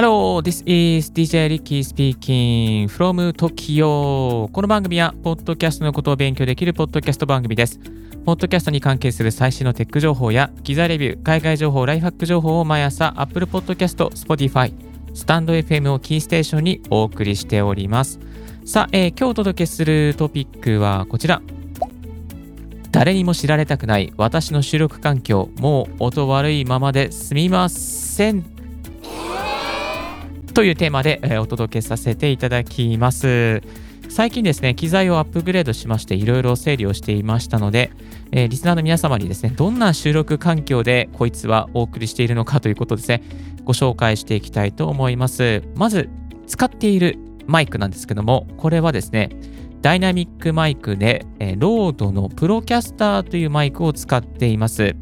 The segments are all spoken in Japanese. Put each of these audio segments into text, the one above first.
Hello, this is DJ Ricky speaking from Tokyo. この番組は、ポッドキャストのことを勉強できるポッドキャスト番組です。ポッドキャストに関係する最新のテック情報や、機材レビュー、海外情報、ライフハック情報を毎朝、Apple Podcast、Spotify、スタンド FM をキーステーションにお送りしております。さあ、えー、今日お届けするトピックはこちら。誰にも知られたくない私の収録環境、もう音悪いままですみません。というテーマで、え、お届けさせていただきます。最近ですね、機材をアップグレードしまして、いろいろ整理をしていましたので、えー、リスナーの皆様にですね、どんな収録環境でこいつはお送りしているのかということですね、ご紹介していきたいと思います。まず、使っているマイクなんですけども、これはですね、ダイナミックマイクで、えー、 RODE の Procaster というマイクを使っています。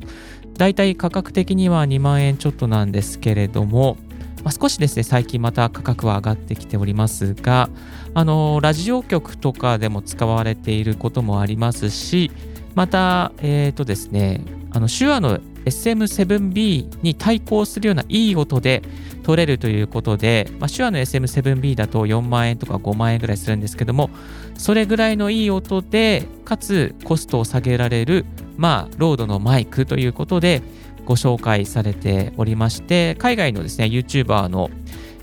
だいたい価格的には2万円ちょっとなんですけれども、まあ、少しですね、最近また価格は上がってきておりますが、あの、ラジオ局とかでも使われていることもありますし、また、えっ、ー、とですね、あの、手話の SM7B に対抗するようないい音で取れるということで、まあ、手話の SM7B だと4万円とか5万円ぐらいするんですけども、それぐらいのいい音で、かつコストを下げられる、まあ、 RODE のマイクということで、ご紹介されておりまして、海外のですね、YouTuber の、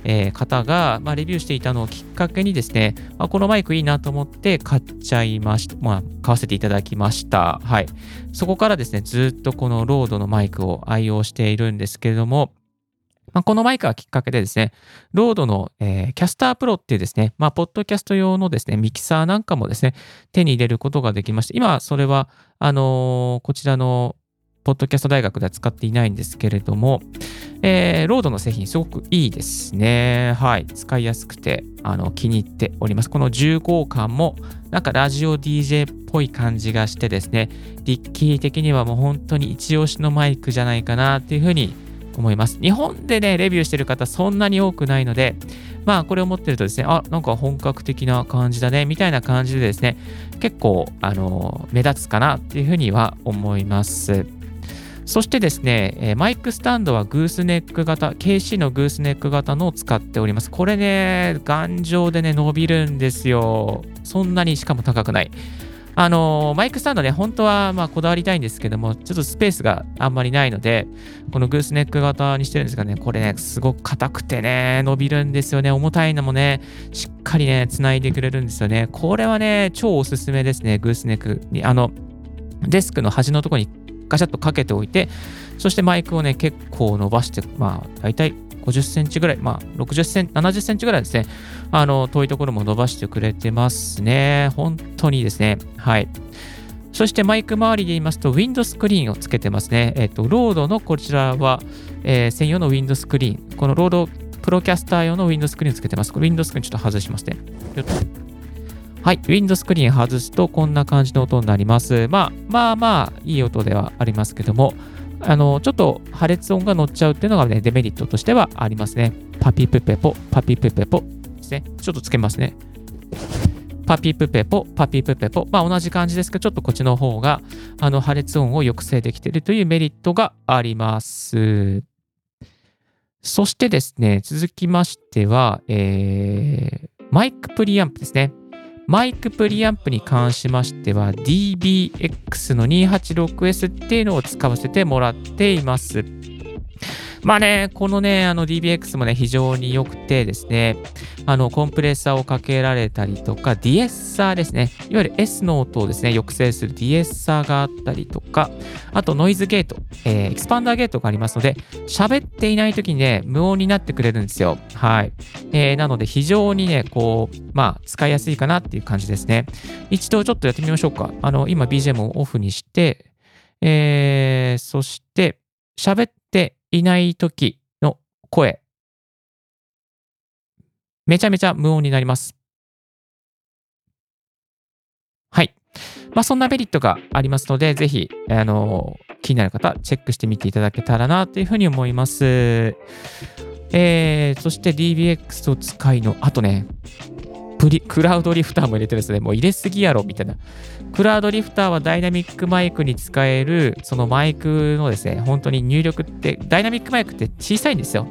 えー、方が、まあ、レビューしていたのをきっかけにですね、まあ、このマイクいいなと思って買っちゃいました。まあ、買わせていただきました。はい。そこからですね、ずっとこの RODE のマイクを愛用しているんですけれども、まあ、このマイクがきっかけでですね、 RODE の、えー、 Caster Pro っていうですね、まあ、ポッドキャスト用のですね、ミキサーなんかもですね、手に入れることができまして、今、それは、あのー、こちらのポッドキャスト大学では使っていないんですけれども、えー、ロードの製品すごくいいですね。はい。使いやすくて、あの、気に入っております。この重厚感も、なんかラジオ DJ っぽい感じがしてですね、リッキー的にはもう本当に一押しのマイクじゃないかなっていうふうに思います。日本でね、レビューしてる方そんなに多くないので、まあこれを持ってるとですね、あ、なんか本格的な感じだね、みたいな感じでですね、結構、あの、目立つかなっていうふうには思います。そしてですね、マイクスタンドはグースネック型、KC のグースネック型のを使っております。これね、頑丈でね、伸びるんですよ。そんなにしかも高くない。あのマイクスタンドね、本当はまこだわりたいんですけども、ちょっとスペースがあんまりないので、このグースネック型にしてるんですがね、これね、すごく硬くてね、伸びるんですよね。重たいのもね、しっかりね、繋いでくれるんですよね。これはね、超おすすめですね、グースネックに。あの、デスクの端のところにガシャッとかけておいて、そしてマイクをね、結構伸ばして、まあ、大体50センチぐらい、まあ、60センチ、70センチぐらいですね、あの、遠いところも伸ばしてくれてますね。本当にですね。はい。そしてマイク周りで言いますと、ウィンドスクリーンをつけてますね。えっ、と、 RODE のこちらは、えー、専用のウィンドスクリーン。この RODE Procaster 用のウィンドスクリーンをつけてます。これウィンドスクリーンちょっと外しますね。はい、ウィンドスクリーン外すとこんな感じの音になります。まあまあまあいい音ではありますけども、あの、ちょっと破裂音が乗っちゃうっていうのがね、デメリットとしてはありますね。パピプペポ、パピプペポですね。ちょっとつけますね。パピプペポ、パピプペポ。まあ同じ感じですけど、ちょっとこっちの方が、あの、破裂音を抑制できているというメリットがあります。そしてですね、続きましては、えー、マイクプリアンプですね。マイクプリアンプに関しましては DBX の 286S っていうのを使わせてもらっています。まあね、このね、あの DBX もね、非常に良くてですね、あの、コンプレッサーをかけられたりとか、ディエッサーですね、いわゆる S の音をですね、抑制するディエッサーがあったりとか、あとノイズゲート、えー、エクスパンダーゲートがありますので、喋っていない時にね、無音になってくれるんですよ。はい。えー、なので、非常にね、こう、まあ、使いやすいかなっていう感じですね。一度ちょっとやってみましょうか。あの、今 BGM をオフにして、えー、そして、喋っていない時の声。めちゃめちゃ無音になります。はい。まあ、そんなメリットがありますので、ぜひ、あの、気になる方、チェックしてみていただけたらなというふうに思います。えー、そして DBX を使いの、あとね、プリクラウドリフターも入れてるんですね。もう入れすぎやろ、みたいな。クラウドリフターはダイナミックマイクに使える、そのマイクのですね、本当に入力って、ダイナミックマイクって小さいんですよ。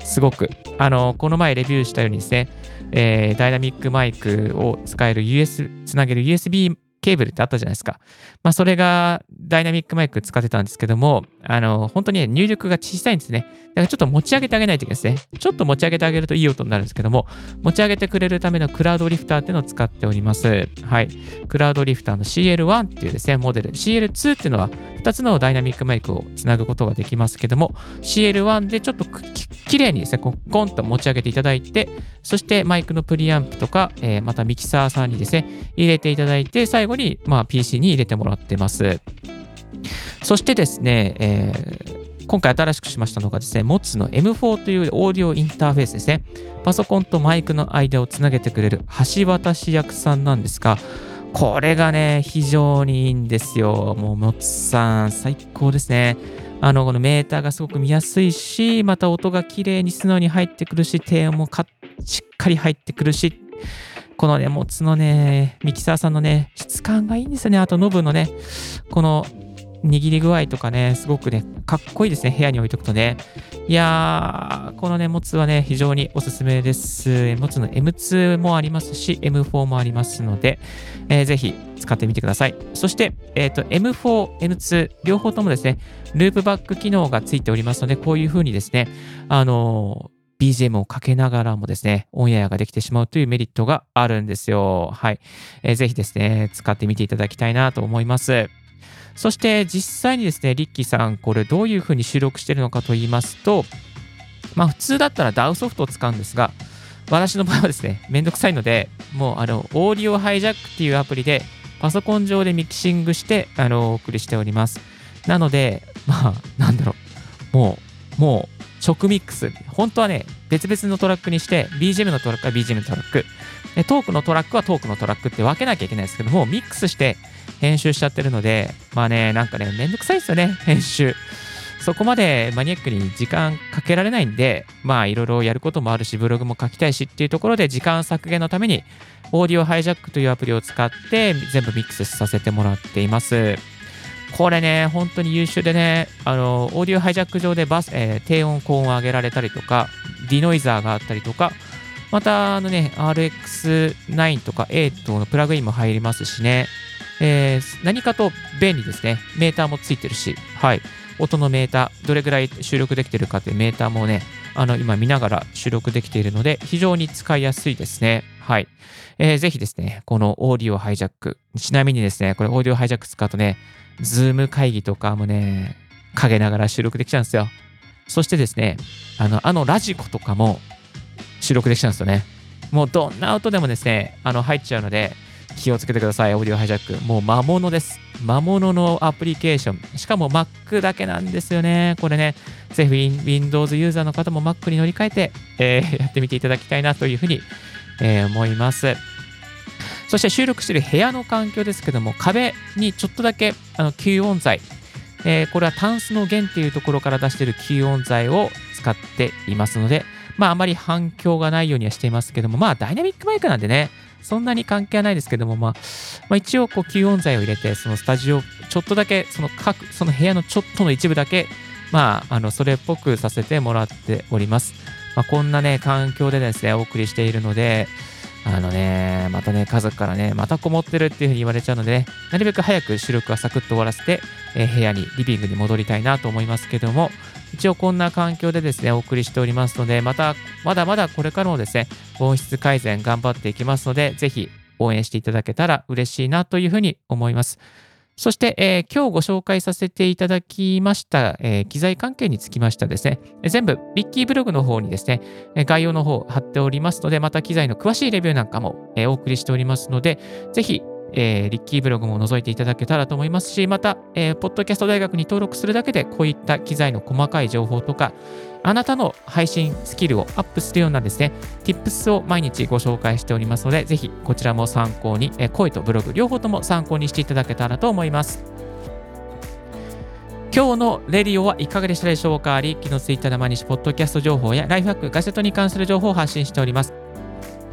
すごく。あの、この前レビューしたようにですね、えー、ダイナミックマイクを使える US、つなげる USB ケーブルってあったじゃないですか。まあ、それがダイナミックマイク使ってたんですけども、あの、本当に、入力が小さいんですね。だからちょっと持ち上げてあげないといけないですね。ちょっと持ち上げてあげるといい音になるんですけども、持ち上げてくれるためのクラウドリフターっていうのを使っております。はい。クラウドリフターの CL1 っていうですね、モデル。CL2 っていうのは2つのダイナミックマイクをつなぐことができますけども、CL1 でちょっときれいにですね、こうコンと持ち上げていただいて、そしてマイクのプリアンプとか、えー、またミキサーさんにですね、入れていただいて、最後、まあ、PC に入れてもらってます。そしてですね、えー、今回新しくしましたのがですね、MOTS の M4 というオーディオインターフェースですね。パソコンとマイクの間をつなげてくれる橋渡し役さんなんですが、これがね、非常にいいんですよ。もう、MOTS さん、最高ですね。あの、このメーターがすごく見やすいし、また音が綺麗に素直に入ってくるし、低音もしっかり入ってくるし、このね、もつのね、ミキサーさんのね、質感がいいんですよね。あと、ノブのね、この握り具合とかね、すごくね、かっこいいですね。部屋に置いとくとね。いやー、このね、モツはね、非常におすすめです。モツの M2 もありますし、M4 もありますので、えー、ぜひ使ってみてください。そして、えっ、ー、と、M4、M2、両方ともですね、ループバック機能がついておりますので、こういう風にですね、あのー BGM をかけながらもですね、オンエアができてしまうというメリットがあるんですよ。はい。えー、ぜひですね、使ってみていただきたいなと思います。そして実際にですね、リッキーさん、これどういうふうに収録してるのかと言いますと、まあ普通だったら DAW ソフトを使うんですが、私の場合はですね、めんどくさいので、もうあの、オーディオハイジャックっていうアプリで、パソコン上でミキシングして、あの、お送りしております。なので、まあ、なんだろう、もう、もう、直ミックス。本当はね、別々のトラックにして、BGM のトラックは BGM のトラック、トークのトラックはトークのトラックって分けなきゃいけないですけども、ミックスして、編集しちゃってるので、まあね、なんかね、めんどくさいですよね、編集。そこまでマニアックに時間かけられないんで、まあいろいろやることもあるし、ブログも書きたいしっていうところで時間削減のために、オーディオハイジャックというアプリを使って全部ミックスさせてもらっています。これね、本当に優秀でね、あの、オーディオハイジャック上でバス、えー、低音、高音を上げられたりとか、ディノイザーがあったりとか、また、あのね、RX9 とか8のプラグインも入りますしね、えー、何かと便利ですね。メーターもついてるし、はい。音のメーター、どれぐらい収録できてるかっていうメーターもね、あの、今見ながら収録できているので、非常に使いやすいですね。はい。えー、ぜひですね、この Audio Hijack。ちなみにですね、これ Audio Hijack 使うとね、 Zoom 会議とかもね、陰ながら収録できちゃうんですよ。そしてですね、あの、あの radiko とかも収録できちゃうんですよね。もうどんな音でもですね、あの、入っちゃうので、気をつけてください、 Audio Hijack。もう魔物です。魔物のアプリケーション。しかも Mac だけなんですよね。これね、ぜひ Windows ユーザーの方も Mac に乗り換えて、えー、やってみていただきたいなというふうに、えー、思います。そして収録している部屋の環境ですけども、壁にちょっとだけあの吸音材、えー、これはタンスの弦っていうところから出している吸音材を使っていますので、まああまり反響がないようにはしていますけども、まあダイナミックマイクなんでね、そんなに関係はないですけども、まあ、まあ、一応こう吸音材を入れて、そのスタジオ、ちょっとだけ、その各、その部屋のちょっとの一部だけ、まあ、あの、それっぽくさせてもらっております。まあ、こんなね、環境でですね、お送りしているので、あのね、またね、家族からね、またこもってるっていうふうに言われちゃうので、ね、なるべく早く収録はサクッと終わらせて、えー、部屋に、リビングに戻りたいなと思いますけども、一応こんな環境でですね、お送りしておりますので、また、まだまだこれからもですね、音質改善頑張っていきますので、ぜひ応援していただけたら嬉しいなというふうに思います。そして、えー、今日ご紹介させていただきました、えー、機材関係につきましてですね、全部、リッキーブログの方にですね、概要の方貼っておりますので、また機材の詳しいレビューなんかも、えー、お送りしておりますので、ぜひえー、リッキーブログも覗いていただけたらと思いますし、また、えー、ポッドキャスト大学に登録するだけで、こういった機材の細かい情報とか、あなたの配信スキルをアップするようなですね、Tips を毎日ご紹介しておりますので、ぜひこちらも参考に、えー、声とブログ両方とも参考にしていただけたらと思います。今日のレディオはいかがでしたでしょうか？リッキーのツイッターで毎日ポッドキャスト情報やライフハック、ガジェットに関する情報を発信しております。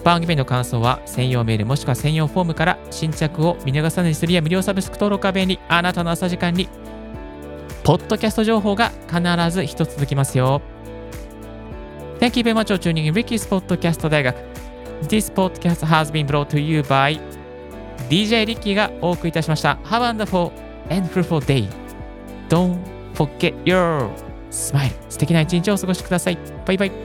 番組の感想は専用メールもしくは専用フォームから新着を見逃さないするや無料サブスク登録は便利あなたの朝時間にポッドキャスト情報が必ず一つ続きますよ Thank you very much for tuning in Ricky's Podcast 大学。This podcast has been brought to you by DJ リッキーがお送りいたしました。Have a wonderful and fruitful day. Don't forget your smile. 素敵な一日をお過ごしください。バイバイ。